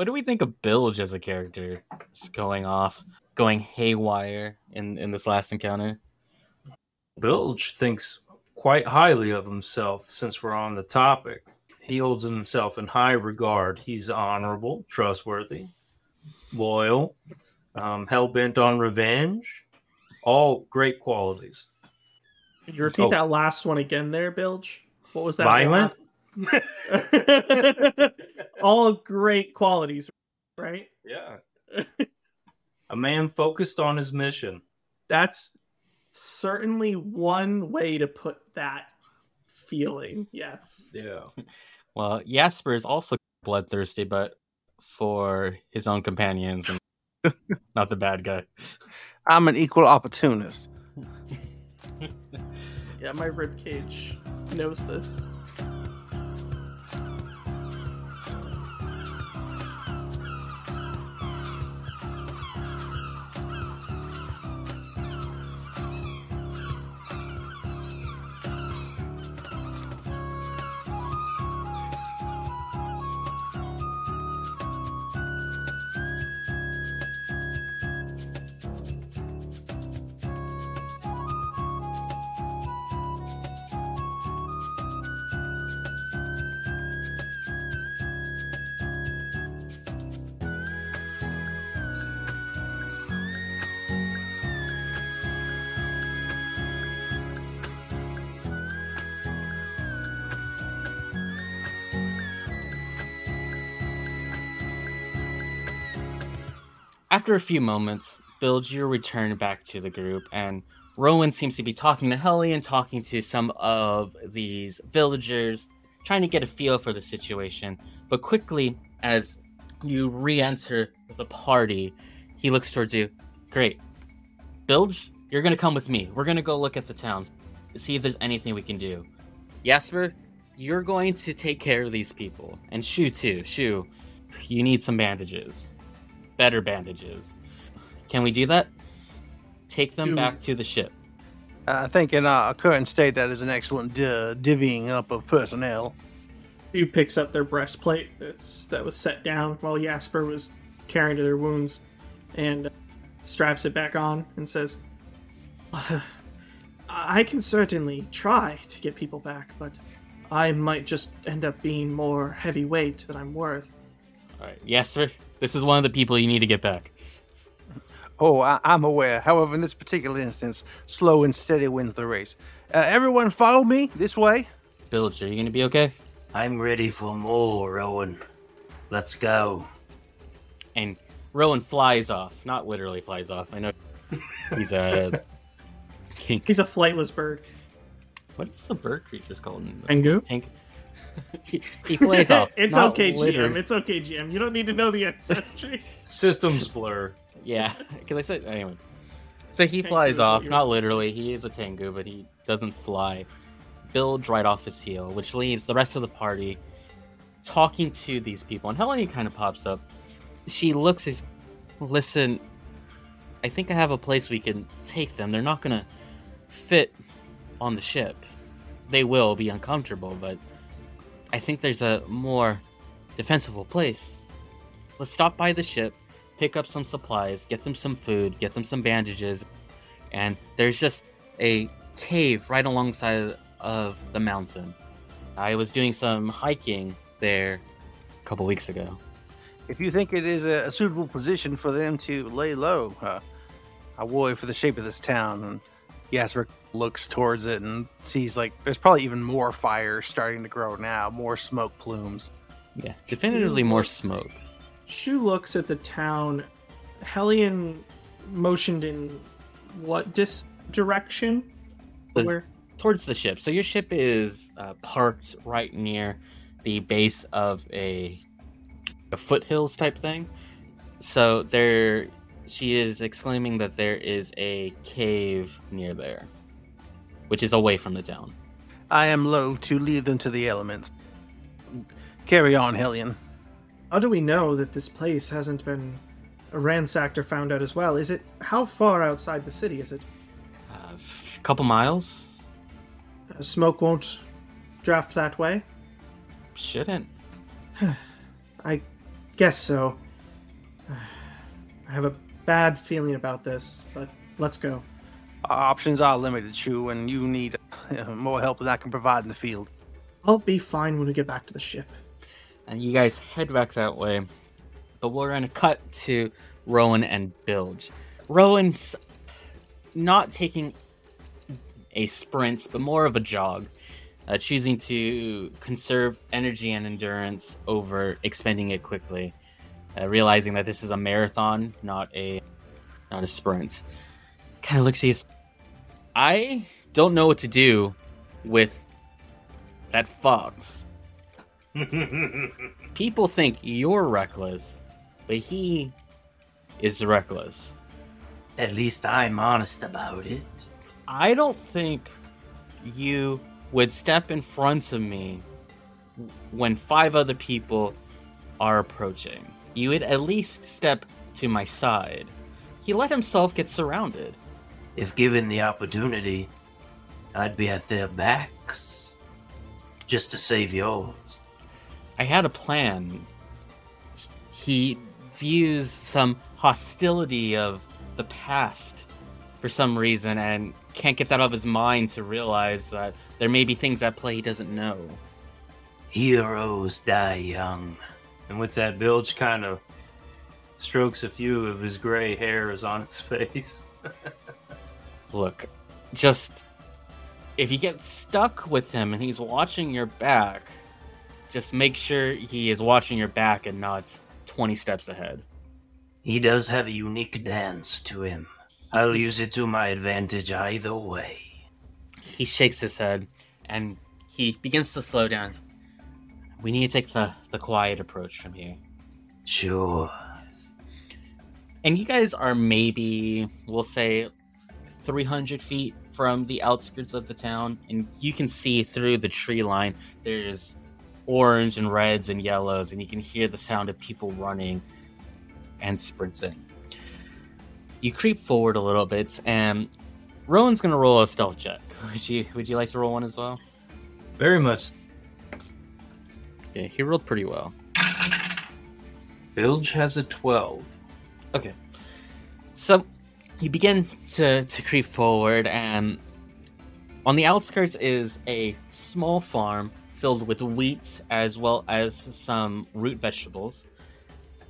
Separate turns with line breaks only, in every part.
What do we think of Bilge as a character? Just going off, going haywire in in this last encounter.
Bilge thinks quite highly of himself since we're on the topic. He holds himself in high regard. He's honorable, trustworthy, loyal, um, hell bent on revenge. All great qualities.
Can you repeat
Oh.
that last one again there, Bilge? What was that?
Violent?
Last- All great qualities, right?
Yeah. A man focused on his mission.
That's certainly one way to put that feeling. Yes.
Yeah.
Well, Jasper is also bloodthirsty, but for his own companions and not the bad guy.
I'm an equal opportunist.
Yeah, my rib cage knows this.
After a few moments, Bilge, you return back to the group, and Rowen seems to be talking to Helly and talking to some of these villagers, trying to get a feel for the situation. But quickly, as you re enter the party, he looks towards you. Great. Bilge, you're going to come with me. We're going to go look at the towns, see if there's anything we can do. Jasper, you're going to take care of these people. And Shou, too. Shou, you need some bandages better bandages. Can we do that? Take them back to the ship.
I think in our current state, that is an excellent di- divvying up of personnel.
He picks up their breastplate that's that was set down while Jasper was carrying to their wounds, and uh, straps it back on and says, "I can certainly try to get people back, but I might just end up being more heavyweight than I'm worth."
All right, yes, sir. This is one of the people you need to get back.
Oh, I- I'm aware. However, in this particular instance, slow and steady wins the race. Uh, everyone, follow me this way.
Bilge, are you going to be okay?
I'm ready for more, Rowen. Let's go.
And Rowen flies off. Not literally flies off. I know he's a kink.
He's a flightless bird.
What's the bird creatures called? in this?
Tengu?
Tank. He, he flies off.
it's
not
okay,
literally.
GM. It's okay, GM. You don't need to know the ancestry.
Systems blur.
Yeah, because I said anyway. So he
Tengu
flies
is
off, not
supposed to
literally. He is a Tengu, but he doesn't fly. Bilge right off his heel, which leaves the rest of the party talking to these people. And Helene kind of pops up. She looks as, listen, I think I have a place we can take them. They're not gonna fit on the ship. They will be uncomfortable, but I think there's a more defensible place. Let's stop by the ship, pick up some supplies, get them some food, get them some bandages, and there's just a cave right alongside of the mountain. I was doing some hiking there a couple weeks ago.
If you think it is a, suitable position for them to lay low, uh, I worry for the shape of this town. And Jasper looks towards it and sees like there's probably even more fire starting to grow now, more smoke plumes.
Yeah, definitively more smoke.
Shou looks at the town. Hellion motioned in what dis- direction?
The-
Where?
towards the ship. So your ship is uh, parked right near the base of a a foothills type thing. So there, she is exclaiming that there is a cave near there, which is away from the town.
I am loath to leave them to the elements. Carry on, Hellion.
How do we know that this place hasn't been ransacked or found out as well? Is it how far outside the city is it?
A Uh, couple miles
Uh, smoke won't draft that way.
shouldn't.
I guess so. I have a bad feeling about this, but let's go.
Our options are limited, Shou, and you need uh, more help than I can provide in the field.
I'll be fine when we get back to the ship.
and you guys head back that way. But we're gonna cut to Rowen and Bilge. Rowen's not taking a sprint, but more of a jog, uh, choosing to conserve energy and endurance over expending it quickly, uh, realizing that this is a marathon, not a not a sprint. Kind of looks at you. I don't know what to do with that fox people think you're reckless, but he is reckless.
At least I'm honest about it.
I don't think you would step in front of me when five other people are approaching. You would at least step to my side. He let himself get surrounded.
If given the opportunity, I'd be at their backs. Just to save yours.
I had a plan. He views some hostility of the past for some reason and can't get that out of his mind to realize that there may be things at play he doesn't know.
Heroes die young.
And with that, Bilge kind of strokes a few of his gray hairs on his face.
Look, just if you get stuck with him and he's watching your back, just make sure he is watching your back and not 20 steps ahead.
He does have a unique dance to him. I'll use it to my advantage either way.
He shakes his head and he begins to slow down. We need to take the, the quiet approach from here.
Sure.
And you guys are maybe, we'll say, 300 feet from the outskirts of the town, and you can see through the tree line there's orange and reds and yellows, and you can hear the sound of people running and sprinting. You creep forward a little bit, and Rowen's gonna roll a stealth check. Would you Would you like to roll one as well?
Very much.
Yeah, he rolled pretty well.
Bilge has a 12.
Okay. So you begin to, to creep forward, and on the outskirts is a small farm filled with wheat as well as some root vegetables.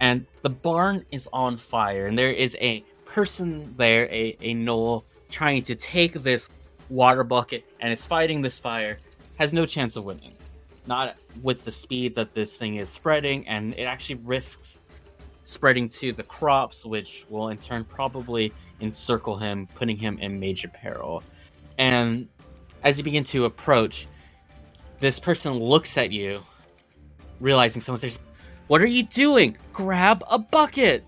And the barn is on fire, and there is a person there, a, a gnoll, trying to take this water bucket and is fighting this fire, has no chance of winning. Not with the speed that this thing is spreading, and it actually risks spreading to the crops, which will in turn probably encircle him, putting him in major peril. And as you begin to approach, this person looks at you, realizing someone's there. What are you doing? Grab a bucket!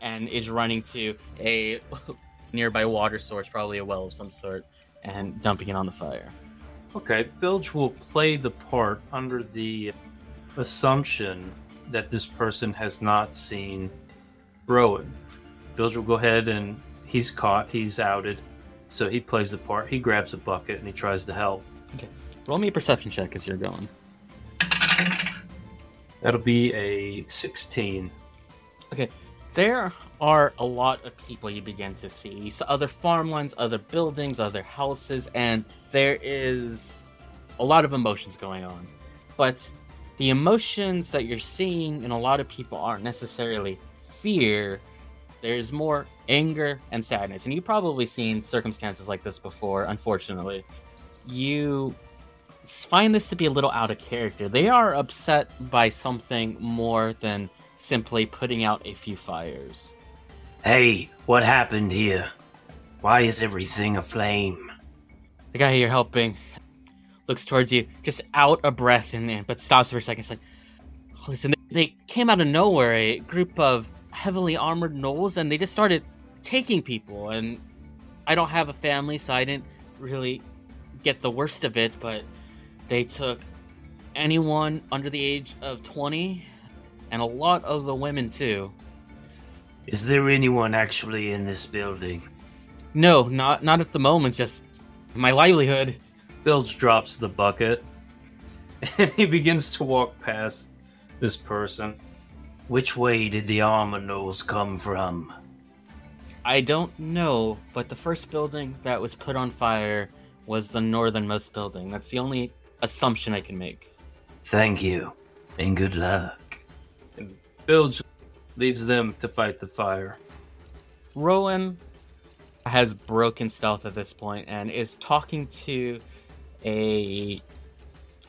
And is running to a nearby water source, probably a well of some sort, and dumping it on the fire.
Okay, Bilge will play the part under the assumption that this person has not seen Rowen. Bilge will go ahead and he's caught, he's outed, so he plays the part. He grabs a bucket and he tries to help.
Okay, roll me a perception check as you're going.
That'll be a 16.
Okay, There are a lot of people you begin to see. See other farmlands, other buildings, other houses, and there is a lot of emotions going on. But the emotions that you're seeing in a lot of people aren't necessarily fear. There's more anger and sadness. And you've probably seen circumstances like this before, unfortunately. You find this to be a little out of character. They are upset by something more than simply putting out a few fires.
Hey, what happened here? Why is everything aflame?
The guy you're helping looks towards you, just out of breath, and but stops for a second. It's like, oh, listen, they came out of nowhere, a group of heavily armored gnolls, and they just started taking people. And I don't have a family, so I didn't really get the worst of it, but they took anyone under the age of 20 and a lot of the women too.
Is there anyone actually in this building?
No, not not at the moment, just my livelihood.
Bilge drops the bucket and he begins to walk past this person.
Which way did the armor nose come from?
I don't know, but the first building that was put on fire was the northernmost building. That's the only assumption I can make.
Thank you, and good luck.
And Bilge leaves them to fight the fire.
Rowen has broken stealth at this point and is talking to a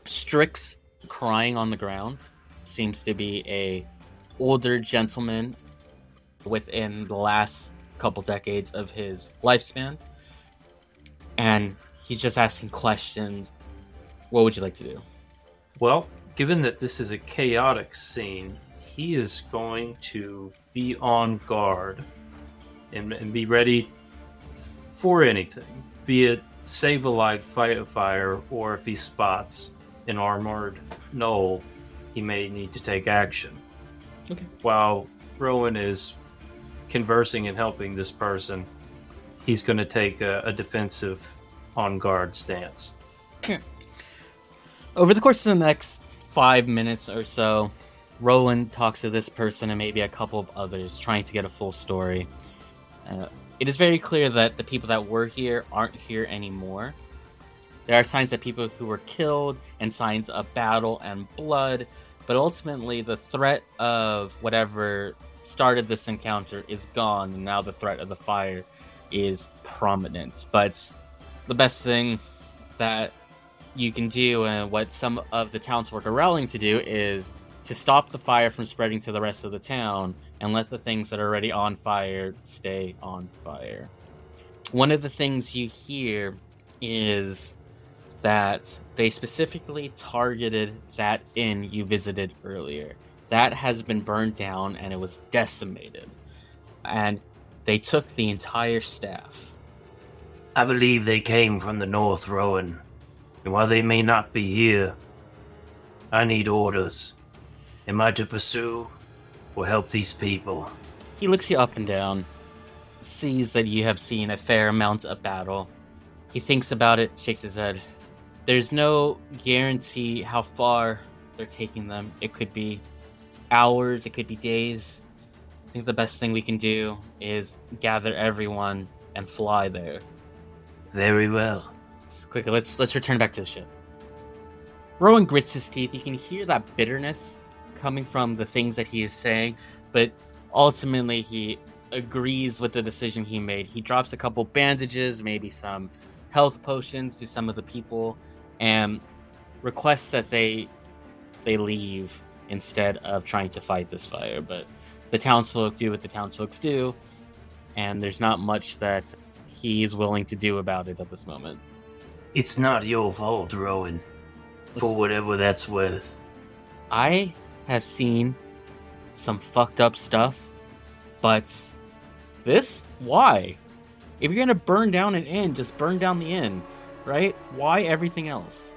Strix crying on the ground. Seems to be a older gentleman within the last couple decades of his lifespan. And he's just asking questions. What would you like to do?
Well, given that this is a chaotic scene, he is going to be on guard and, and be ready for anything, be it save a life, fight a fire, or if he spots an armored gnoll, he may need to take action.
Okay.
While Rowen is conversing and helping this person, he's going to take a, a defensive, on guard stance.
Over the course of the next five minutes or so, Roland talks to this person and maybe a couple of others, trying to get a full story. Uh, it is very clear that the people that were here aren't here anymore. There are signs that people who were killed and signs of battle and blood, but ultimately the threat of whatever started this encounter is gone, and now the threat of the fire is prominent. But the best thing that you can do, and what some of the townsfolk are rallying to do, is to stop the fire from spreading to the rest of the town and let the things that are already on fire stay on fire. One of the things you hear is that they specifically targeted that inn you visited earlier. That has been burned down and it was decimated. And they took the entire staff.
I believe they came from the North Rowen, and while they may not be here, I need orders. Am I to pursue or help these people?
He looks you up and down, sees that you have seen a fair amount of battle. He thinks about it, shakes his head. There's no guarantee how far they're taking them. It could be hours, it could be days. I think the best thing we can do is gather everyone and fly there.
Very well.
So quickly, let's let's return back to the ship. Rowen grits his teeth. You can hear that bitterness coming from the things that he is saying, but ultimately he agrees with the decision he made. He drops a couple bandages, maybe some health potions to some of the people, and requests that they they leave instead of trying to fight this fire. But the townsfolk do what the townsfolk do, and there's not much that he's willing to do about it at this moment.
It's not your fault, Rowen, for whatever that's worth.
I have seen some fucked up stuff, but this? Why? If you're gonna burn down an inn, just burn down the inn, right? Why everything else?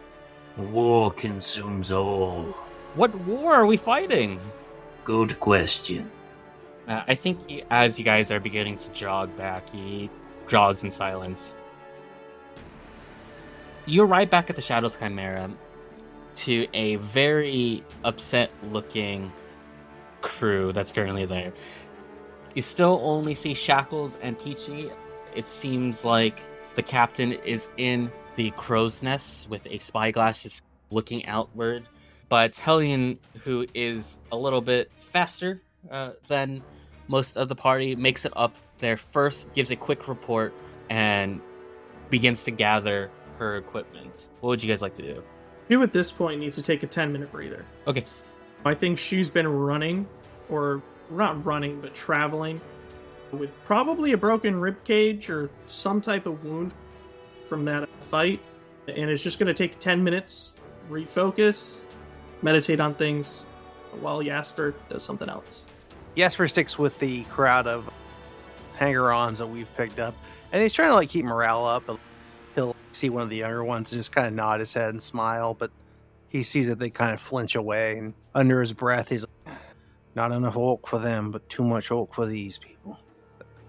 War consumes all.
What war are we fighting?
Good question.
Uh, I think as you guys are beginning to jog back, he jogs in silence. You arrive back at the Shadows Chimera to a very upset looking crew that's currently there. You still only see Shackles and Peachy. It seems like the captain is in the crow's nest with a spyglass just looking outward. But Hellion, who is a little bit faster uh, than most of the party, makes it up there first, gives a quick report, and begins to gather her equipment. What would you guys like to do?
Who at this point needs to take a 10 minute breather.
Okay.
I think she's been running, or not running, but traveling with probably a broken rib cage or some type of wound from that fight. And it's just going to take 10 minutes, refocus, meditate on things while Jasper does something else.
Jasper sticks with the crowd of hanger-ons that we've picked up, and he's trying to like keep morale up. He'll see one of the younger ones and just kind of nod his head and smile, but he sees that they kind of flinch away, and under his breath, he's like, "Not enough oak for them, but too much oak for these people."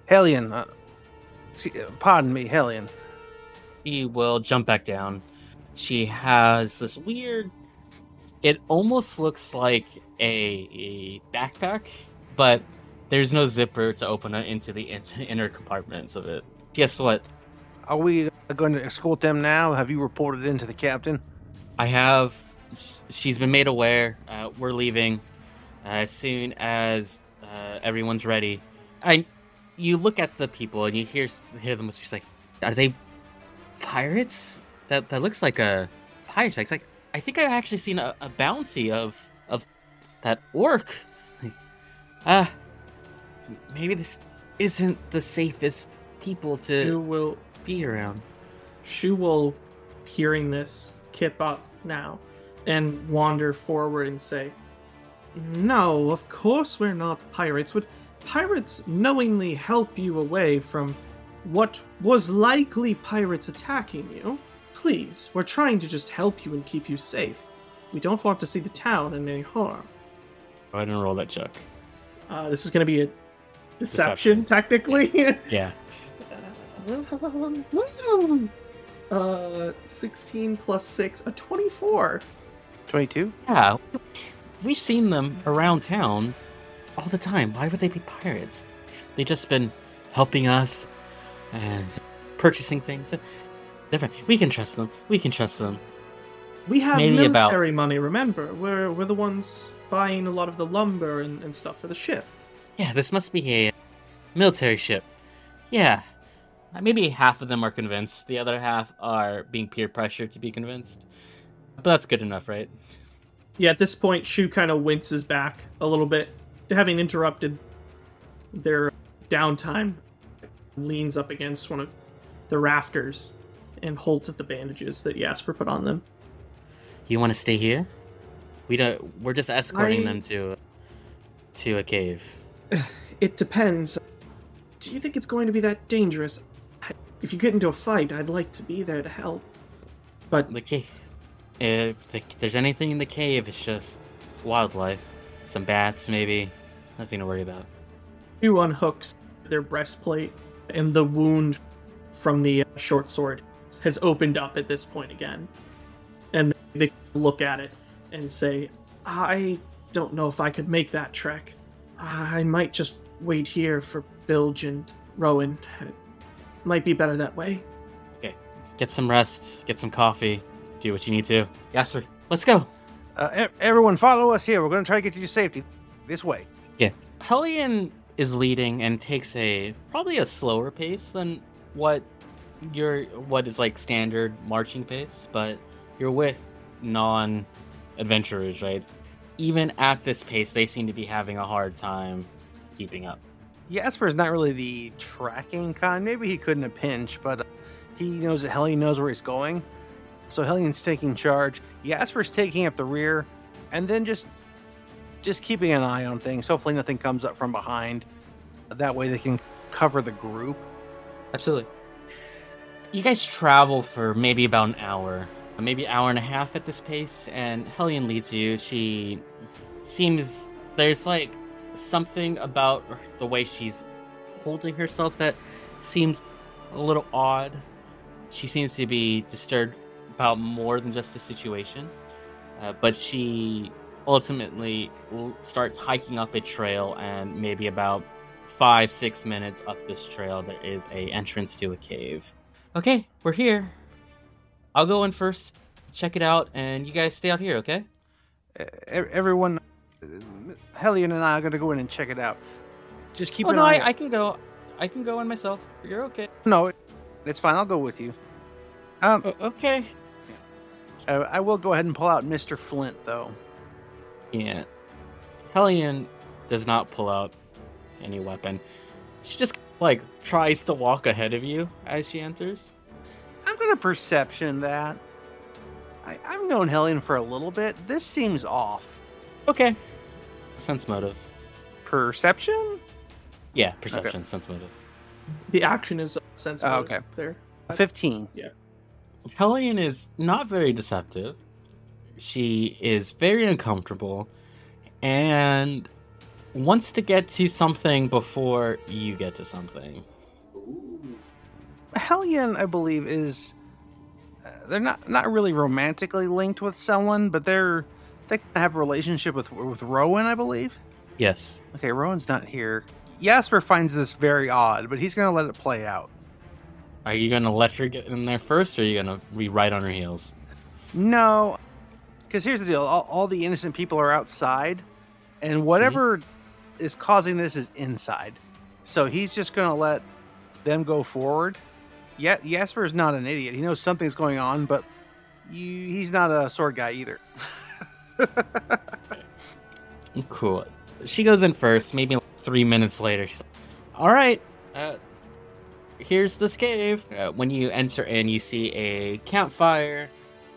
Hellion, uh, uh, pardon me, Hellion.
He will jump back down. She has this weird. It almost looks like a, a backpack, but there's no zipper to open it into the in- inner compartments of it. Guess what?
Are we going to escort them now? Have you reported in to the captain?
I have. She's been made aware. Uh, we're leaving uh, as soon as uh, everyone's ready. I, you look at the people and you hear hear them. She's like, "Are they pirates? That that looks like a pirate." It's like, I think I've actually seen a, a bounty of of that orc. Ah, maybe this isn't the safest people to.
You
to
will
be around.
Shou will, hearing this, kip up now and wander forward and say, No, of course we're not pirates. Would pirates knowingly help you away from what was likely pirates attacking you? Please, we're trying to just help you and keep you safe. We don't want to see the town in any harm.
Go ahead and roll that check.
Uh, this is going to be a deception, technically.
Yeah.
Uh, 16 plus 6, a 24.
22?
Yeah, we've seen them around town all the time. Why would they be pirates? They've just been helping us and purchasing things. Different. We can trust them. We can trust them.
We have
Maybe about-
military money, remember? We're, we're the ones buying a lot of the lumber and, and stuff for the ship.
Yeah, this must be a military ship. Yeah. Uh, Maybe half of them are convinced. The other half are being peer pressured to be convinced. But that's good enough, right?
Yeah, at this point, Shou kind of winces back a little bit, having interrupted their downtime. Leans up against one of the rafters and holds at the bandages that Jasper put on them.
You want to stay here? We don't. We're just escorting
I-
them to to a cave.
It depends. Do you think it's going to be that dangerous? If you get into a fight, I'd like to be there to help. But
The cave. If the, there's anything in the cave, it's just wildlife. Some bats, maybe. Nothing to worry about.
Shou unhooks their breastplate, and the wound from the uh, short sword has opened up at this point again. And they look at it and say, I don't know if I could make that trek. I might just wait here for Bilge and Rowen. It might be better that way. Okay.
Get some rest, get some coffee, do what you need to. Yes, sir. let's go.
Uh, e- everyone, follow us here. We're going to try to get you to safety. This way. Yeah.
Hellion is leading and takes a probably a slower pace than what your what is like standard marching pace, but you're with non adventurers, right? Even at this pace, they seem to be having a hard time keeping up.
Jasper's not really the tracking kind. Maybe he couldn't have pinch, but he knows that Hellion knows where he's going. So Hellion's taking charge. Jasper's taking up the rear, and then just just keeping an eye on things. Hopefully, nothing comes up from behind. That way, they can cover the group.
Absolutely. You guys travel for maybe about an hour, maybe hour and a half at this pace, and Hellion leads you. She seems there's like something about the way she's holding herself that seems a little odd. She seems to be disturbed about more than just the situation, uh, but she ultimately starts hiking up a trail, and maybe about five six minutes up this trail there is a entrance to a cave. Okay we're here. I'll go in first check it out and you guys stay out here okay?
Everyone, Hellion and I are going to go in and check it out. Just keep
oh
an
no
eye.
I, I can go i can go in myself you're okay
No, it's fine. I'll go with you. Um,
O- okay
uh, I will go ahead and pull out Mister Flint, though.
yeah hellion does not pull out any weapon she just like tries to walk ahead of you as she enters
I'm going to perception that. I, I've known Hellion for a little bit. This seems off.
okay sense motive
Perception?
yeah perception sense motive
The action is sensitive
Oh, okay.
there.
15. Yeah.
Hellion is not very deceptive. She is very uncomfortable and wants to get to something before you get to something.
Hellion, I believe, is. Uh, they're not, not really romantically linked with someone, but they're they have a relationship with with Rowen, I believe.
Yes.
Okay, Rowen's not here. Jasper finds this very odd, but he's gonna let it play out.
Are you gonna let her get in there first, or are you gonna be right on her heels?
No, because here's the deal: all, all the innocent people are outside, and mhm. whatever is causing this is inside. So he's just gonna let them go forward. Yeah, Jasper is not an idiot. He knows something's going on, but you, he's not a sword guy either.
Cool. She goes in first. Maybe three minutes later, she's like, "All right, uh, here's this cave." Uh, when you enter in, you see a campfire,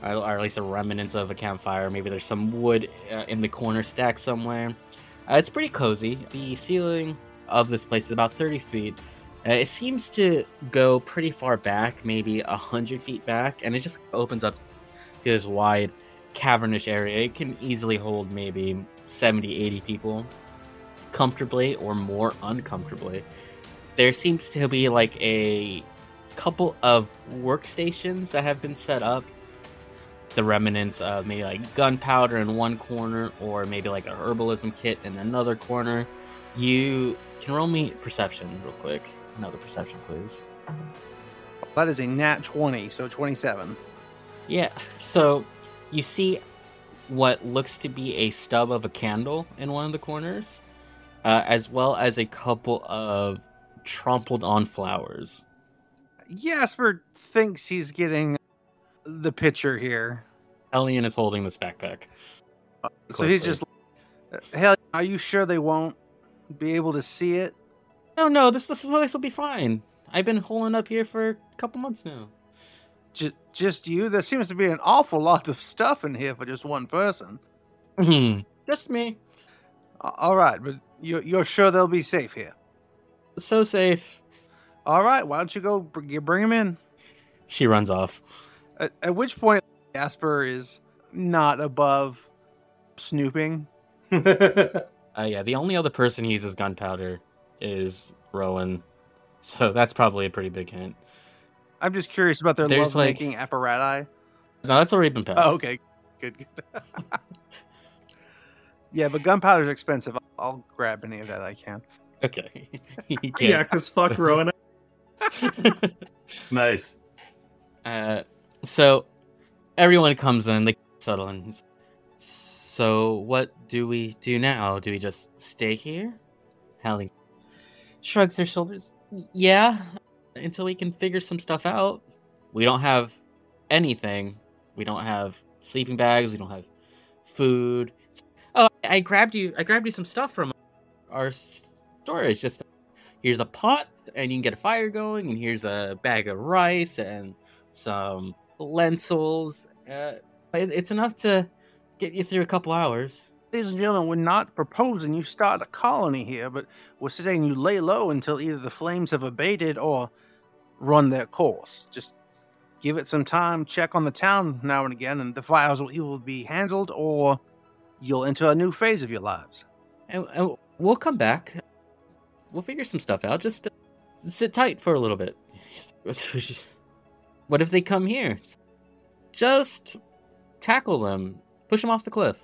or, or at least a remnants of a campfire. Maybe there's some wood uh, in the corner stacked somewhere. Uh, it's pretty cozy. The ceiling of this place is about 30 feet. Uh, it seems to go pretty far back, maybe 100 feet back, and it just opens up to this wide, cavernous area. It can easily hold maybe 70, 80 people comfortably or more uncomfortably. There seems to be like a couple of workstations that have been set up. The remnants of maybe like gunpowder in one corner, or maybe like a herbalism kit in another corner. You can roll me perception real quick. Another perception, please.
that is a nat twenty, so twenty-seven.
Yeah. So you see what looks to be a stub of a candle in one of the corners, uh, as well as a couple of trampled on flowers.
Jasper thinks he's getting the picture here,
Hellion is holding this backpack.
so he's just. Hell, are you sure they won't be able to see it?
No, no, this this place will be fine. I've been holding up here for a couple months now.
J- just you? There seems to be an awful lot of stuff in here for just one person.
Hmm, Just me.
All right, but you're, you're sure they'll be safe here?
So safe.
All right, why don't you go br- you bring him in?
She runs off.
At, at which point, Jasper is not above snooping.
Uh, yeah, the only other person who uses gunpowder is Rowen. So that's probably a pretty big hint.
I'm just curious about their
There's, like-
love-making apparati.
No, that's already been passed.
Oh, okay, good, good. yeah, but gunpowder's expensive. I'll, I'll grab any of that I can.
Okay. You
Yeah, because fuck Rowen.
nice.
Uh, so everyone comes in, they settle in. So what do we do now? Do we just stay here? Hallie shrugs her shoulders. Yeah, until we can figure some stuff out. We don't have anything. We don't have sleeping bags. We don't have food. Oh, I grabbed you. I grabbed you some stuff from our storage. Just here's a pot, and you can get a fire going. And here's a bag of rice and some lentils. Uh, it- it's enough to get you through a couple hours.
Ladies and gentlemen, we're not proposing you start a colony here, but we're saying you lay low until either the flames have abated or run their course. Just give it some time, check on the town now and again, and the fires will either be handled or you'll enter a new phase of your lives.
And, and we'll come back. We'll figure some stuff out. Just uh, sit tight for a little bit. What if they come here? Just tackle them. Push them off the cliff.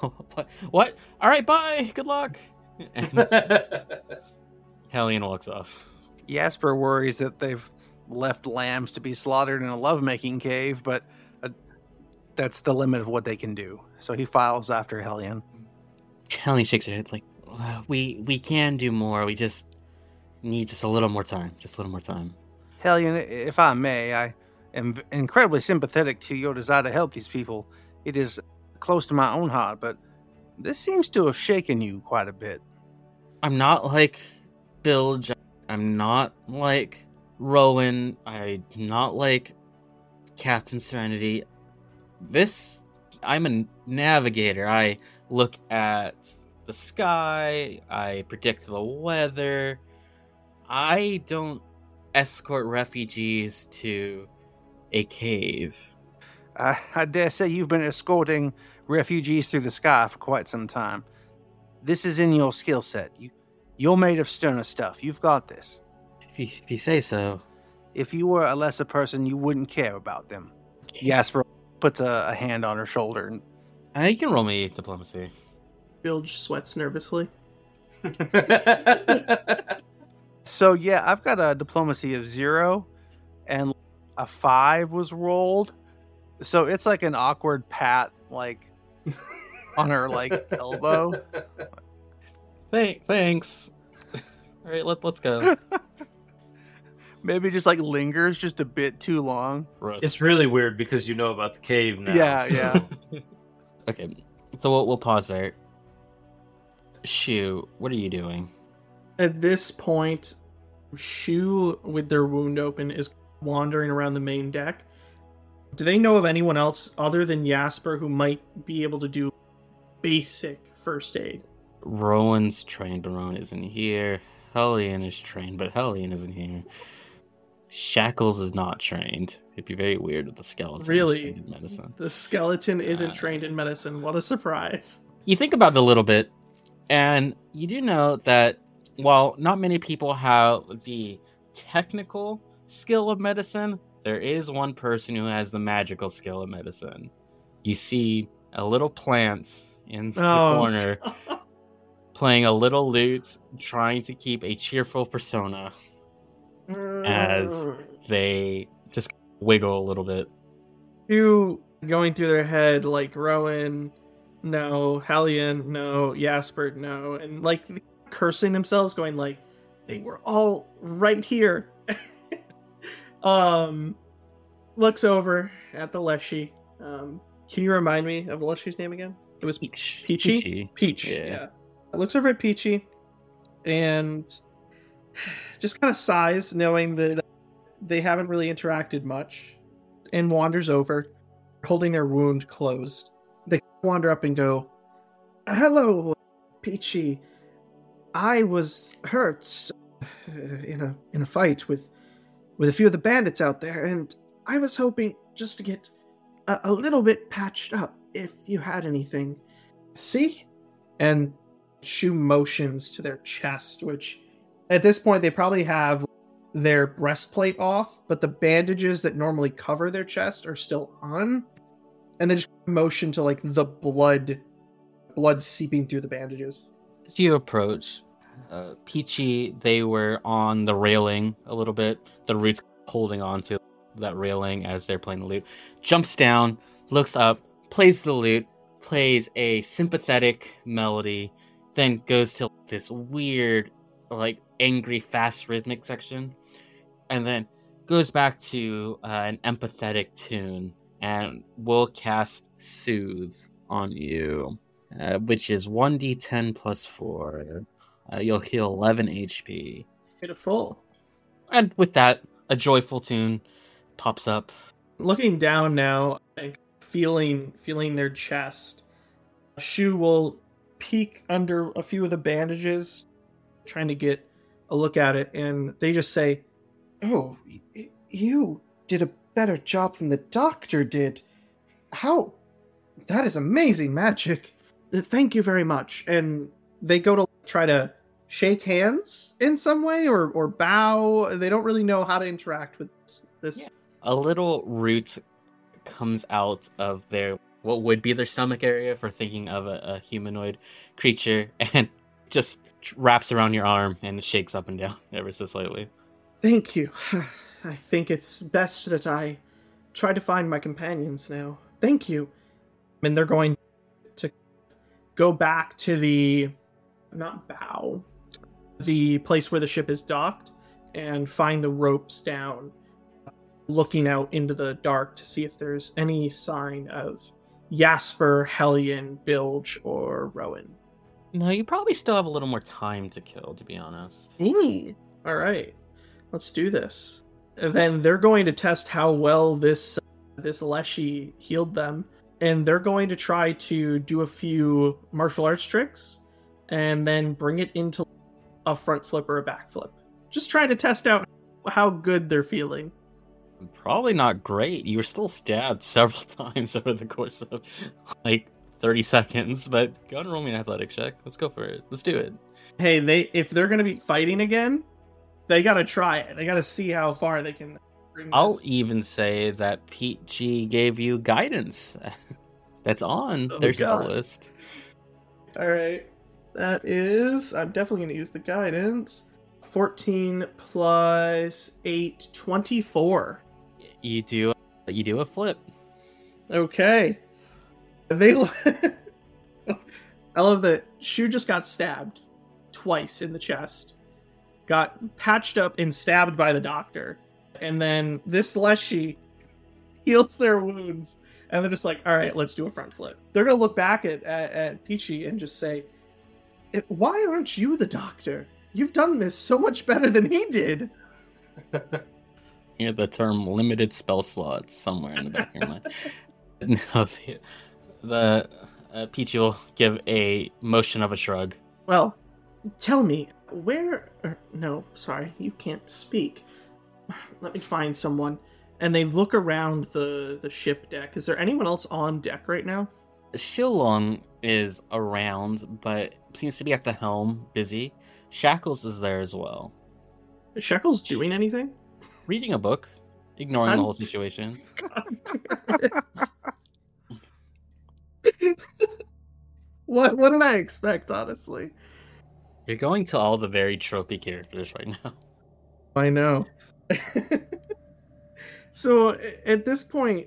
what? what? All right, bye. Good luck. And Hellion walks off.
Jasper worries that they've left lambs to be slaughtered in a lovemaking cave, but uh, that's the limit of what they can do. So he files after Hellion.
Hellion shakes her head like, "Uh, we we can do more. We just need just a little more time. Just a little more time.
Hellion, if I may, I am incredibly sympathetic to your desire to help these people. It is close to my own heart, but this seems to have shaken you quite a bit.
I'm not like Bilge. I'm not like Rowen. I'm not like Captain Serenity. This, I'm a navigator. I look at the sky. I predict the weather. I don't escort refugees to a cave.
I, I dare say you've been escorting refugees through the sky for quite some time. This is in your skill set. You, you're made of sterner stuff. You've got this.
If you, if you say so.
If you were a lesser person, you wouldn't care about them. Jasper puts a, a hand on her shoulder. And
Uh, you can roll me diplomacy.
Bilge sweats nervously.
So yeah, I've got a diplomacy of zero, and a five was rolled. So it's like an awkward pat, like on her like elbow.
Thank, thanks. All right, let, let's go.
Maybe just like lingers just a bit too long.
Gross.
it's really weird because you know about the cave now.
Yeah,
so-
yeah.
okay, so we'll, we'll pause there. Shou, what are you doing?
At this point, Shou, with their wound open, is wandering around the main deck. Do they know of anyone else other than Jasper who might be able to do basic first aid?
Rowen's trained, but Rowen isn't here. Hellion is trained, but Hellion isn't here. Shackles is not trained. It'd be very weird with the skeleton.
Really?
trained in medicine.
The skeleton isn't
Uh,
trained in medicine. What a surprise.
You think about it a little bit, and you do know that while not many people have the technical skill of medicine, there is one person who has the magical skill of medicine. You see a little plant in the
Oh.
corner playing a little lute, trying to keep a cheerful persona. As- They just wiggle a little bit.
Shou going through their head like Rowen, no, Hellion, no, Jasper, no, and like cursing themselves, going like they were all right here. um, looks over at the Leshy. Um, can you remind me of Leshy's name again? It was
Peach.
Peachy? Peach.
Yeah.
Yeah. Looks over at Peachy and just kind of sighs, knowing that they haven't really interacted much, and wanders over, holding their wound closed. They wander up and go, "Hello, Peachy. I was hurt in a in a fight with with a few of the bandits out there, and I was hoping just to get a, a little bit patched up if you had anything. See?" And Shou motions to their chest, which at this point they probably have their breastplate off, but the bandages that normally cover their chest are still on. And then just motion to like the blood blood seeping through the bandages.
As you approach, uh, Peachy, they were on the railing a little bit. The roots holding on to that railing as they're playing the lute. Jumps down, looks up, plays the lute, plays a sympathetic melody, then goes to this weird, like angry, fast rhythmic section, and then goes back to uh, an empathetic tune and will cast Soothe on you uh, which is 1d10 plus 4. Uh, you'll heal 11 HP.
Beautiful.
And with that, a joyful tune pops up.
Looking down now and feeling feeling their chest, Shou will peek under a few of the bandages, trying to get a look at it, and they just say, "Oh, you did a better job than the doctor did. How? That is amazing magic. Thank you very much." And they go to try to shake hands in some way or or bow. They don't really know how to interact with this. this
Yeah. A little root comes out of their what would be their stomach area for thinking of a, a humanoid creature and just wraps around your arm and shakes up and down ever so slightly.
Thank you. I think it's best that I try to find my companions now. Thank you. And they're going to go back to the not bow, the place where the ship is docked and find the ropes down, looking out into the dark to see if there's any sign of Jasper, Hellion, Bilge, or Rowen.
No, you probably still have a little more time to kill, to be honest.
Ooh. All right, let's do this. And then they're going to test how well this this Leshy healed them, and they're going to try to do a few martial arts tricks, and then bring it into a front flip or a back flip. Just trying to test out how good they're feeling.
Probably not great. You were still stabbed several times over the course of like 30 seconds, but go and roll me an athletic check. Let's go for it. Let's do it.
Hey, they if they're going to be fighting again, they got to try it. They got to see how far they can. Bring
I'll
this.
even say that Peachy gave you guidance. that's on
Oh,
their spell list.
All right. That is, I'm definitely going to use the guidance. 14 plus 8, 24.
You do you do a flip.
Okay. They. I love that Shou just got stabbed twice in the chest, got patched up and stabbed by the doctor, and then this Leshy heals their wounds, and they're just like, "All right, let's do a front flip." They're gonna look back at at, at Peachy and just say, "Eh, "Why aren't you the doctor? You've done this so much better than he did."
Hear the term limited spell slots somewhere in the back of your mind. No, the, the uh, Peachy will give a motion of a shrug.
Well, tell me, where. Er, no, sorry, you can't speak. Let me find someone. And they look around the, the ship deck. Is there anyone else on deck right now?
Shilong is around, but seems to be at the helm, busy. Shackles is there as well,
Is Shackles doing anything?
Reading a book, ignoring
I'm-
the whole situation.
God damn it. what, what did I expect, honestly?
You're going to all the very tropey characters right now.
I know. so at this point,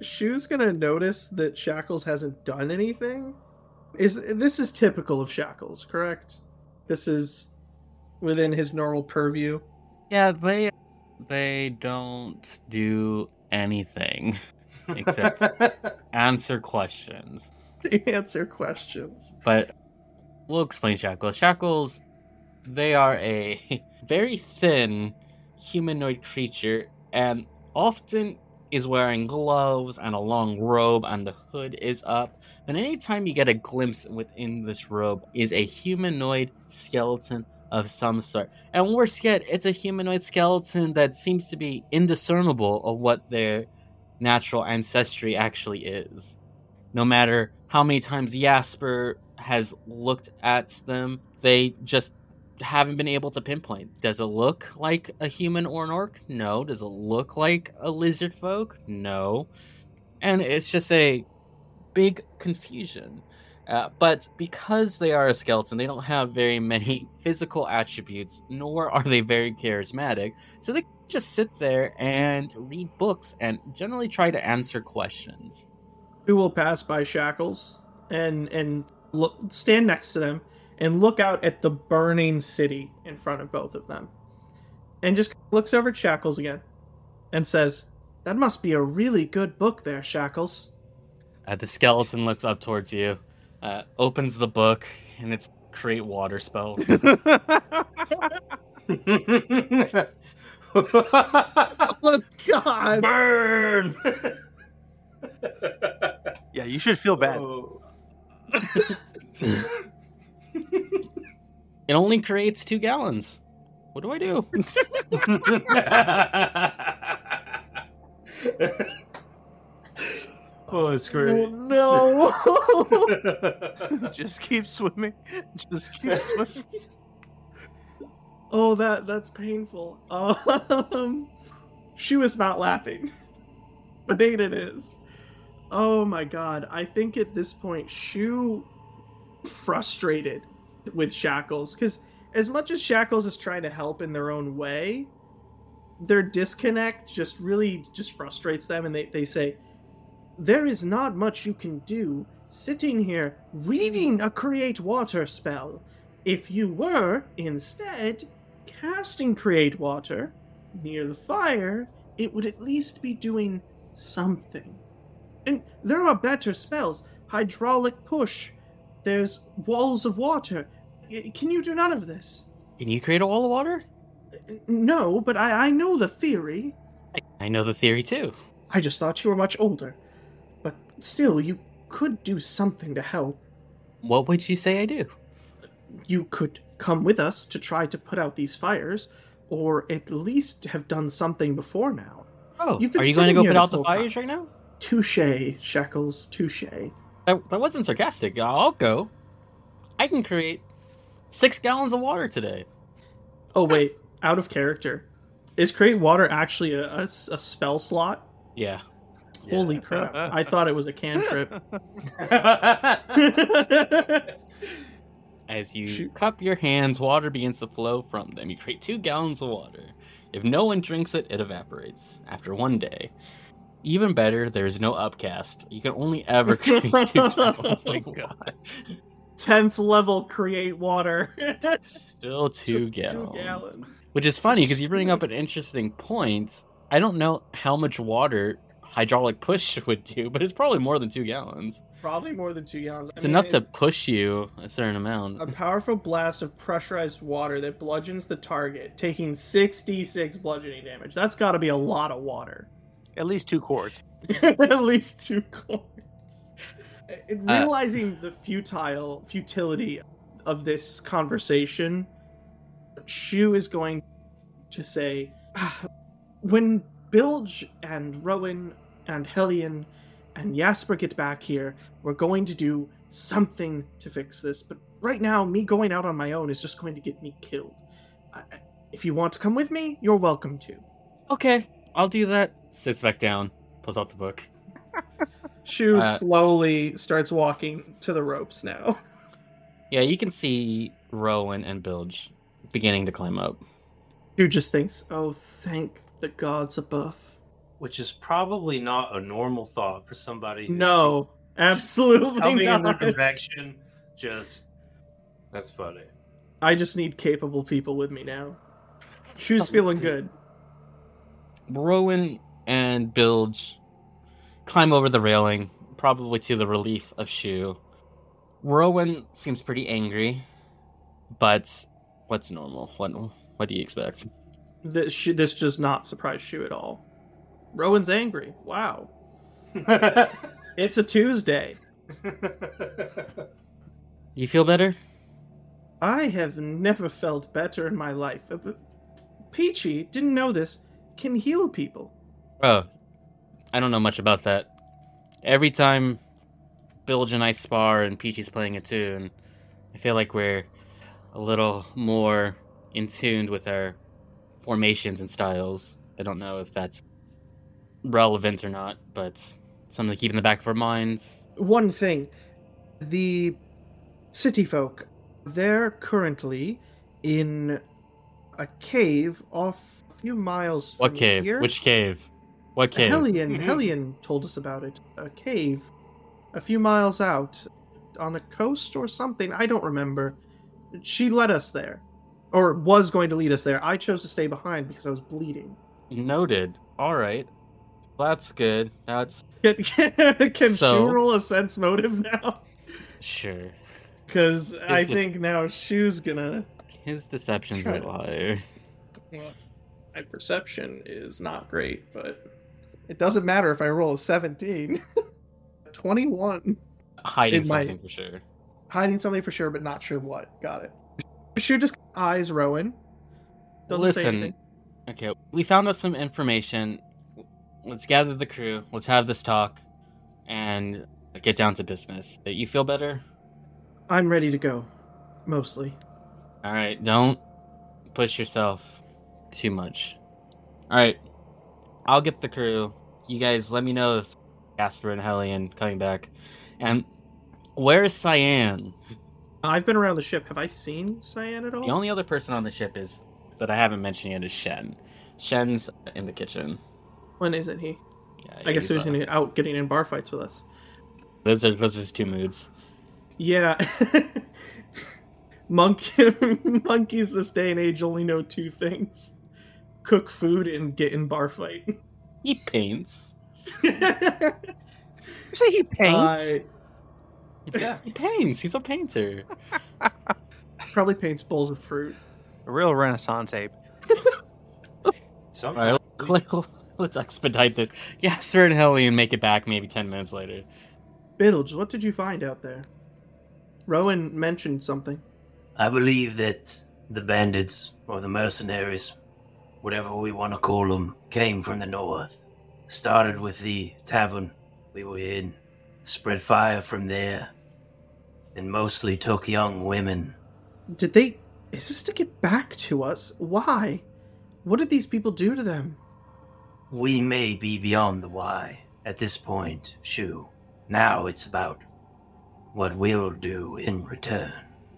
Shou's gonna notice that Shackles hasn't done anything. Is this is typical of Shackles, correct? This is within his normal purview.
Yeah, they they don't do anything except answer questions.
to answer questions.
But we'll explain Shackles. Shackles, they are a very thin humanoid creature and often is wearing gloves and a long robe and the hood is up. And anytime you get a glimpse within this robe is a humanoid skeleton of some sort. And worse yet, it's a humanoid skeleton that seems to be indiscernible of what their natural ancestry actually is. No matter how many times Yasper has looked at them, they just haven't been able to pinpoint. Does it look like a human or an orc? No. Does it look like a lizard folk? No. And it's just a big confusion. Uh, but because they are a skeleton, they don't have very many physical attributes, nor are they very charismatic. So they just sit there and read books and generally try to answer questions.
Who will pass by Shackles and and look stand next to them and look out at the burning city in front of both of them. And just looks over at Shackles again and says, That must be a really good book there, Shackles.
Uh, the skeleton looks up towards you, uh, opens the book, and it's create water spell.
Oh god.
Burn!
yeah, you should feel bad.
Oh.
It only creates two gallons. What do I do?
Oh, it's great.
no.
Just keep swimming. Just keep swimming.
oh, that that's painful. Um, she was not laughing, but Dated is. Oh my god! I think at this point, Shou frustrated with Shackles because as much as Shackles is trying to help in their own way, their disconnect just really just frustrates them, and they they say, "There is not much you can do sitting here reading a create water spell." If you were, instead, casting Create Water near the fire, it would at least be doing something. And there are better spells Hydraulic Push, there's Walls of Water. Can you do none of this?
Can you create a wall of water?
No, but I, I know the theory.
I know the theory too.
I just thought you were much older. Still, you could do something to help.
What would you say I do?
You could come with us to try to put out these fires, or at least have done something before now.
Oh,
You've been
are you going to go put out the fires
time.
right now?
Touche, Shackles, touche.
That, that wasn't sarcastic. I'll go. I can create six gallons of water today.
Oh, wait, out of character. Is Create Water actually a spell slot?
Yeah.
Holy crap! I thought it was a cantrip.
As you
Shoot.
cup your hands, water begins to flow from them. You create two gallons of water. If no one drinks it, it evaporates after one day. Even better, there's no upcast. You can only ever create two gallons.
Oh my
of water.
Tenth level, create water.
Still two gallons.
Two gallons.
Which is funny because you bring up an interesting point. I don't know how much water hydraulic push would do, but it's probably more than two gallons.
Probably more than two gallons. I
It's
mean,
enough to push you a certain amount.
a powerful blast of pressurized water that bludgeons the target, taking 66 bludgeoning damage. That's got to be a lot of water.
At least two quarts.
At least two coins. Uh,
Uh,
Realizing the futile futility of this conversation, Shou is going to say, "Ah, "When Bilge and Rowen and Hellion and Yasper get back here, we're going to do something to fix this. But right now, me going out on my own is just going to get me killed. I, I- if you want to come with me, you're welcome to."
Okay, I'll do that. Sits back down, pulls out the book.
Shou
Uh,
slowly starts walking to the ropes now.
Yeah, you can see Rowen and Bilge beginning to climb up.
Shou just thinks, "Oh, thank the gods above."
Which is probably not a normal thought for somebody.
No, absolutely
coming in their
not.
direction. Just that's funny.
I just need capable people with me now. Shou's feeling good.
Rowen and Bilge climb over the railing, probably to the relief of Shou. Rowen seems pretty angry, but what's normal? What what do you expect?
This, Shou- this does not surprise Shou at all. Rowen's angry. Wow. It's a Tuesday.
You feel better?
I have never felt better in my life. Uh, Peachy, didn't know this, can heal people.
Oh, I don't know much about that. Every time Bilge and I spar and Peachy's playing a tune, I feel like we're a little more in tune with our formations and styles. I don't know if that's relevant or not, but something to keep in the back of our minds.
One thing the city folk, they're currently in a cave off a few miles
What cave?
here.
Which cave? What cave?
Hellion. Hellion told us about it. A cave a few miles out on the coast or something. I don't remember. She led us there. Or was going to lead us there. I chose to stay behind because I was bleeding.
Noted. All right. That's good. That's
Can, can
So-
Shou roll a sense motive now?
sure.
Because I
this-
think now Shou's gonna.
His deception's a
liar.
little.
My perception is not great, but it doesn't matter if I roll a 17. 21.
Hiding
It might-
something for sure.
Hiding something for sure, but not sure what. Got it. Shou just eyes Rowen. Doesn't say
Listen,
anything.
okay, we found out some information. Let's gather the crew. Let's have this talk, and get down to business. Uh, you feel better?
I'm ready to go. Mostly.
All right. Don't push yourself too much. All right. I'll get the crew. You guys, let me know if Yasper and Hellion coming back. And where's Cyan?
I've been around the ship. Have I seen Cyan at all?
The only other person on the ship is that I haven't mentioned yet is Shen. Shen's in the kitchen.
When isn't he?
Yeah,
I guess he
he's,
was
uh,
in- out getting in bar fights with us.
Those are those are his two moods.
Yeah. Monkey, monkeys this day and age only know two things cook food and get in bar fight.
He paints.
You say he paints?
I
Yeah, he paints. He's a painter.
probably paints bowls of fruit.
A real Renaissance ape.
Sometimes
right, let's, let's expedite this. Yeah, Sir and Hellion make it back maybe ten minutes later.
Bilge, what did you find out there? Rowen mentioned something.
I believe that the bandits or the mercenaries, whatever we want to call them, came from the north. Started with the tavern we were in, spread fire from there, and mostly took young women.
Did they. Is this to get back to us? Why? What did these people do to them?
We may be beyond the why, at this point, Shou. Now it's about what we'll do in return.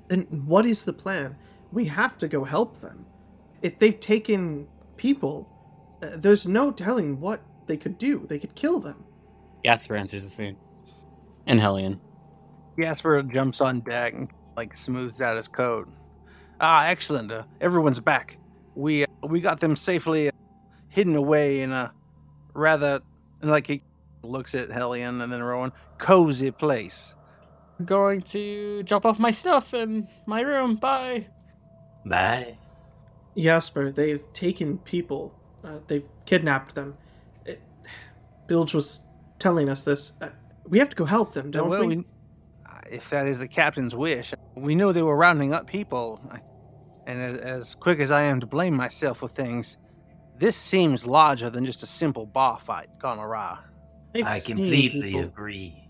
Then what is the plan? We have to go help them. If they've taken people, uh, there's no telling what they could do. They could kill them.
Yasper answers the scene. And Hellion.
Yasper jumps on deck and like smooths out his coat. Ah, excellent. Uh, everyone's back. We uh, we got them safely uh, hidden away in a rather and like he looks at Hellion and then Rowen cozy place.
Going to drop off my stuff in my room. Bye.
Bye.
Yasper, they've taken people. Uh, they've kidnapped them. It, Bilge was telling us this. Uh, we have to go help them, don't
well,
we?
we- uh, if that is the captain's wish, we know they were rounding up people. I- And as, as quick as I am to blame myself for things, this seems larger than just a simple bar fight gone awry.
I've
I completely
people-
agree.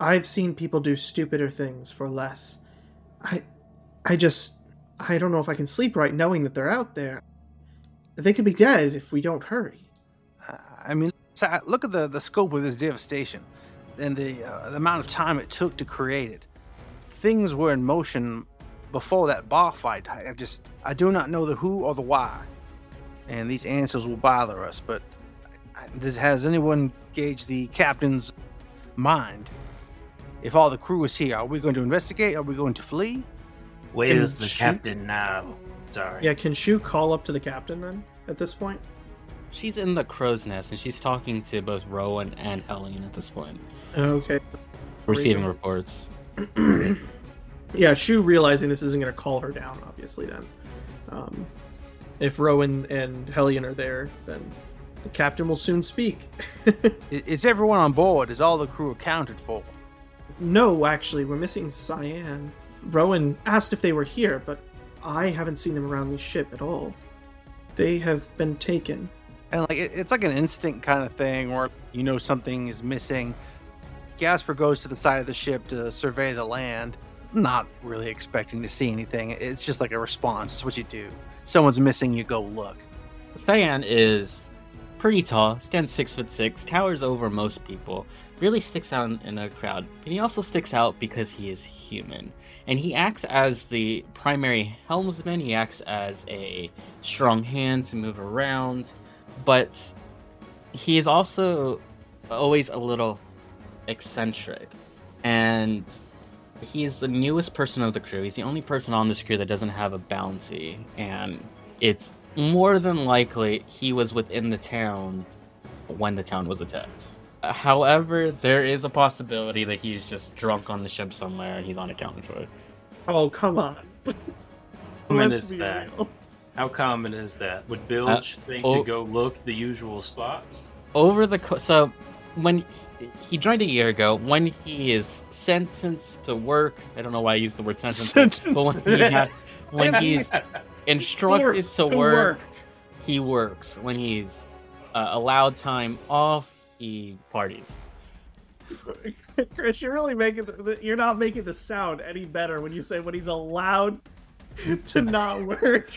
I've seen people do stupider things for less. I, I just, I don't know if I can sleep right knowing that they're out there. They could be dead if we don't hurry.
Uh, I mean, look at the, the scope of this devastation and the, uh, the amount of time it took to create it. Things were in motion before that bar fight. I, I just, I do not know the who or the why. And these answers will bother us, but I- does, has anyone gauged the captain's mind? If all the crew is here, are we going to investigate? Are we going to flee?
Where's the
shoot-
captain now? Sorry.
Yeah, can Shou call up to the captain then at this point?
She's in the crow's nest and she's talking to both Rowen and Hellion at this point,
Okay.
receiving reports.
yeah, Shou realizing this isn't going to call her down, obviously, then. Um, if Rowen and Hellion are there, then the captain will soon speak.
Is everyone on board? Is all the crew accounted for?
no, actually, we're missing Cyan. Rowen asked if they were here, but I haven't seen them around the ship at all. They have been taken.
And like it's like an instinct kind of thing where you know something is missing. Yasper goes to the side of the ship to survey the land, not really expecting to see anything. It's just like a response. It's what you do. Someone's missing, you go look.
Cyan is pretty tall, stands six foot six, towers over most people, really sticks out in a crowd. And he also sticks out because he is human. And he acts as the primary helmsman, he acts as a strong hand to move around, but he is also always a little eccentric. And he is the newest person of the crew. He's the only person on this crew that doesn't have a bounty. And it's more than likely he was within the town when the town was attacked. Uh, However, there is a possibility that he's just drunk on the ship somewhere and he's unaccounted for.
Oh, come on.
How
common
is that?
real.
How common is that? Would Bilge think
oh-
to go look the usual spots?
Over the co- so when he, he joined a year ago, when he is sentenced to work, I don't know why I used the word sentence, but when he had, when he's instructed
Forced
to, work, he works. When he's uh, allowed time off, he parties.
Chris, you're really making the, the- you're not making the sound any better when you say when he's allowed to not work.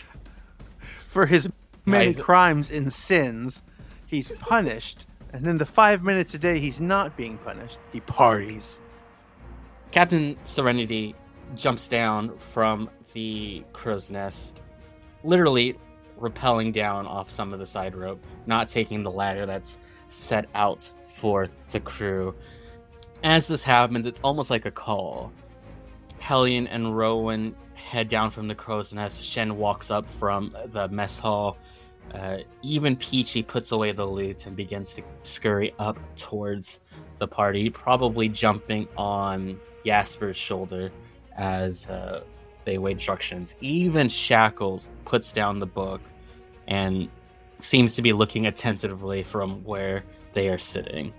For his many crimes and sins, he's punished. And then the five minutes a day he's not being punished, he parties.
Captain Serenity jumps down from the crow's nest, literally rappelling down off some of the side rope, not taking the ladder that's set out for the crew. As this happens, it's almost like a call. Hellion and Rowen head down from the crow's nest. Shen walks up from the mess hall. Uh, even Peachy puts away the loot and begins to scurry up towards the party, probably jumping on Yasper's shoulder as uh, they await instructions. Even Shackles puts down the book and seems to be looking attentively from where they are sitting.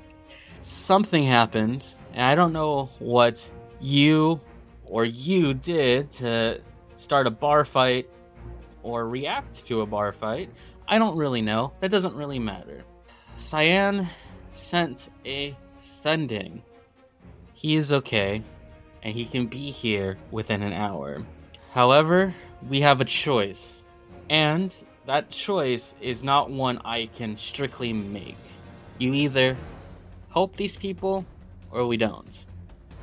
Something happened, and I don't know what you or you did to start a bar fight or react to a bar fight. I don't really know. That doesn't really matter. Cyan sent a sending. He is okay, and he can be here within an hour. However, we have a choice, and that choice is not one I can strictly make. You either help these people or we don't.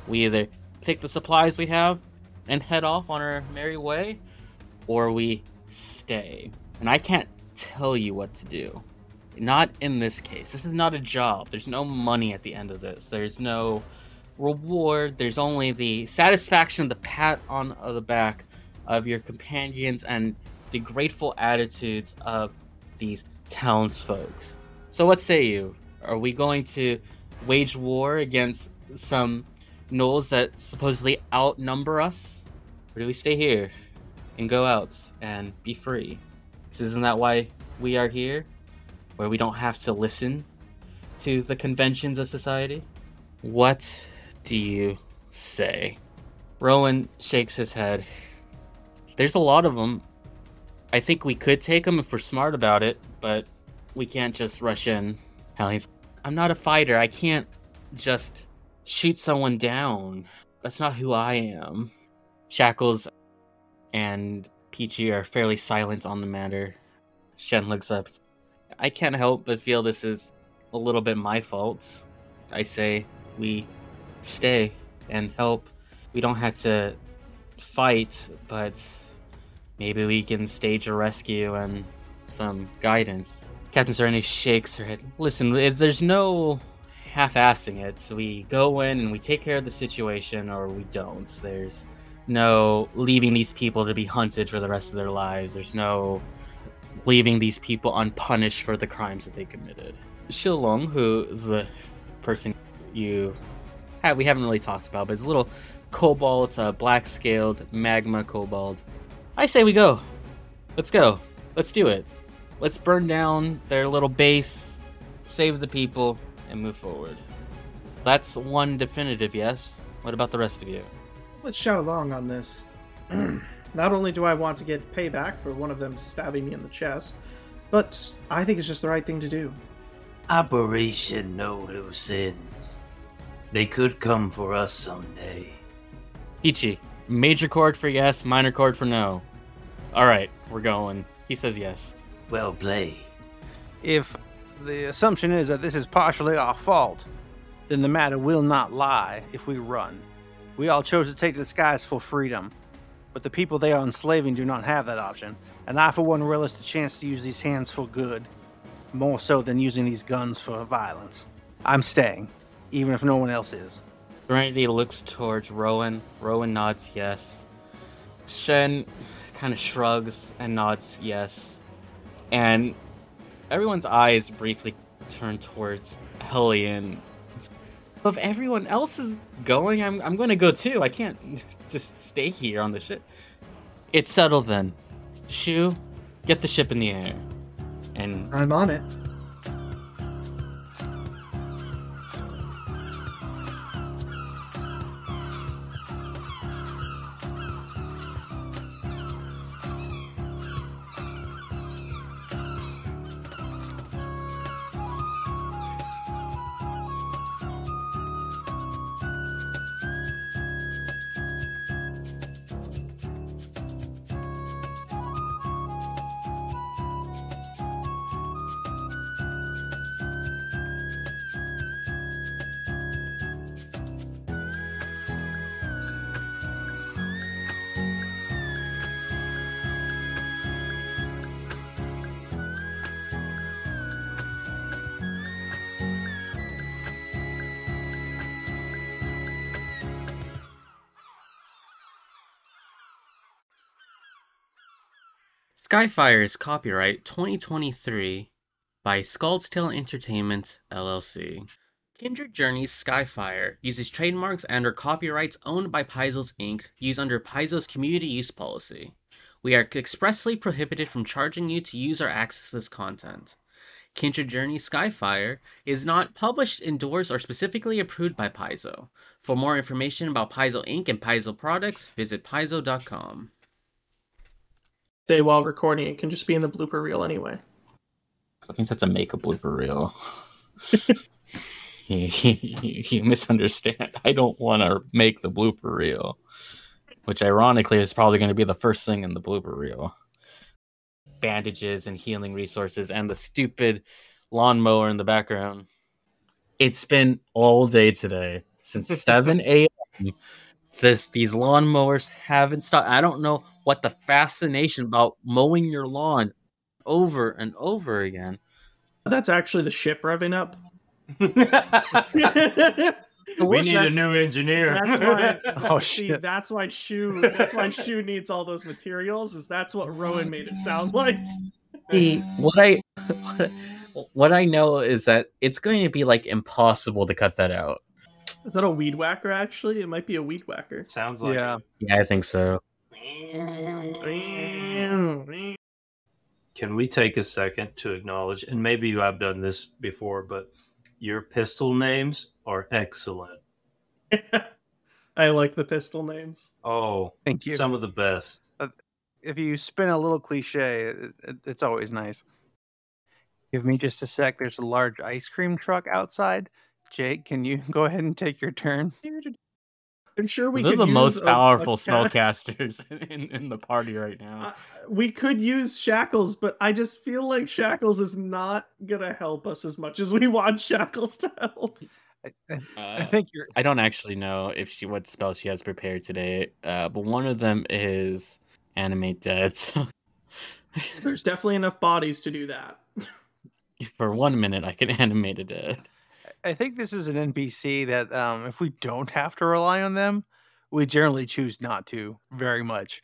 We either take the supplies we have and head off on our merry way, or we stay. And I can't tell you what to do. Not in this case. This is not a job. There's no money at the end of this. There's no reward. There's only the satisfaction the pat on the back of your companions and the grateful attitudes of these townsfolk. So, what say you? Are we going to wage war against some gnolls that supposedly outnumber us? Or do we stay here and go out and be free? Isn't that why we are here? Where we don't have to listen to the conventions of society? What do you say? Rowen shakes his head. There's a lot of them. I think we could take them if we're smart about it, but we can't just rush in. Hallie's, I'm not a fighter. I can't just shoot someone down. That's not who I am. Shackles and Peachy are fairly silent on the matter. Shen looks up. I can't help but feel this is a little bit my fault. I say we stay and help. We don't have to fight, but maybe we can stage a rescue and some guidance. Captain Serenity shakes her head. Listen, there's no half-assing it. We go in and we take care of the situation, or we don't. There's no leaving these people to be hunted for the rest of their lives. There's no leaving these people unpunished for the crimes that they committed. Shilong, who is the person you have, we haven't really talked about, but it's a little kobold, uh, black scaled magma kobold. I say we go. Let's go. Let's do it. Let's burn down their little base, save the people, and move forward. That's one definitive yes. What about the rest of you?
Let's shout along on this. Not only do I want to get payback for one of them stabbing me in the chest, but I think it's just the right thing to do.
Operation No Loose Ends. They could come for us someday.
Ichi, major chord for yes, minor chord for no. All right, we're going. He says yes.
Well played.
If the assumption is that this is partially our fault, then the matter will not lie if we run. We all chose to take to the skies for freedom, but the people they are enslaving do not have that option, and I, for one, relish the chance to use these hands for good, more so than using these guns for violence. I'm staying, even if no one else is.
Serenity looks towards Rowen. Rowen nods yes. Shen kind of shrugs and nods yes. And everyone's eyes briefly turn towards Hellion. If everyone else is going, I'm, I'm going to go too. I can't just stay here on the ship. It's settled then. Shou, get the ship in the air. And
I'm on it.
Skyfire is copyright 2023 by Skald's Tale Entertainment, LLC. Kindred Journeys Skyfire uses trademarks and or copyrights owned by Paizo's Inc. used under Paizo's community use policy. We are expressly prohibited from charging you to use or access this content. Kindred Journeys Skyfire is not published, endorsed, or specifically approved by Paizo. For more information about Paizo Inc. and Paizo products, visit paizo.com
say while recording. It can just be in the blooper reel anyway.
I think that's a make a blooper reel. you, misunderstand. I don't want to make the blooper reel, which ironically is probably going to be the first thing in the blooper reel. Bandages and healing resources, and the stupid lawnmower in the background. It's been all day today since 7 a.m. This these lawnmowers haven't stopped. I don't know what the fascination about mowing your lawn over and over again.
That's actually the ship revving up.
we need a new engineer.
That's why.
Oh,
see,
shit.
that's why Shou. That's why Shou needs all those materials. Is that's what Rowen made it sound like.
See, what I what I know is that it's going to be like impossible to cut that out.
Is that a weed whacker? Actually, it might be a weed whacker.
Sounds like
Yeah.
Yeah, I think so.
Can we take a second to acknowledge, and maybe I've done this before, but your pistol names are excellent.
I like the pistol names.
Oh,
Thank you.
some of the best.
Uh, if you spin a little cliche, it, it, it's always nice. Give me just a sec. There's a large ice cream truck outside. Jake, can you go ahead and take your turn?
I'm sure we
They're
could
the
use
most
a- a
powerful spellcasters in, in the party right now.
Uh, we could use Shackles, but I just feel like Shackles is not gonna help us as much as we want Shackles to help.
I, I, I
Uh,
think you're.
I don't actually know if she what spell she has prepared today, uh, but one of them is animate dead. So
There's definitely enough bodies to do that.
for one minute, I can animate a dead.
I think this is an NPC that, um, if we don't have to rely on them, we generally choose not to very much.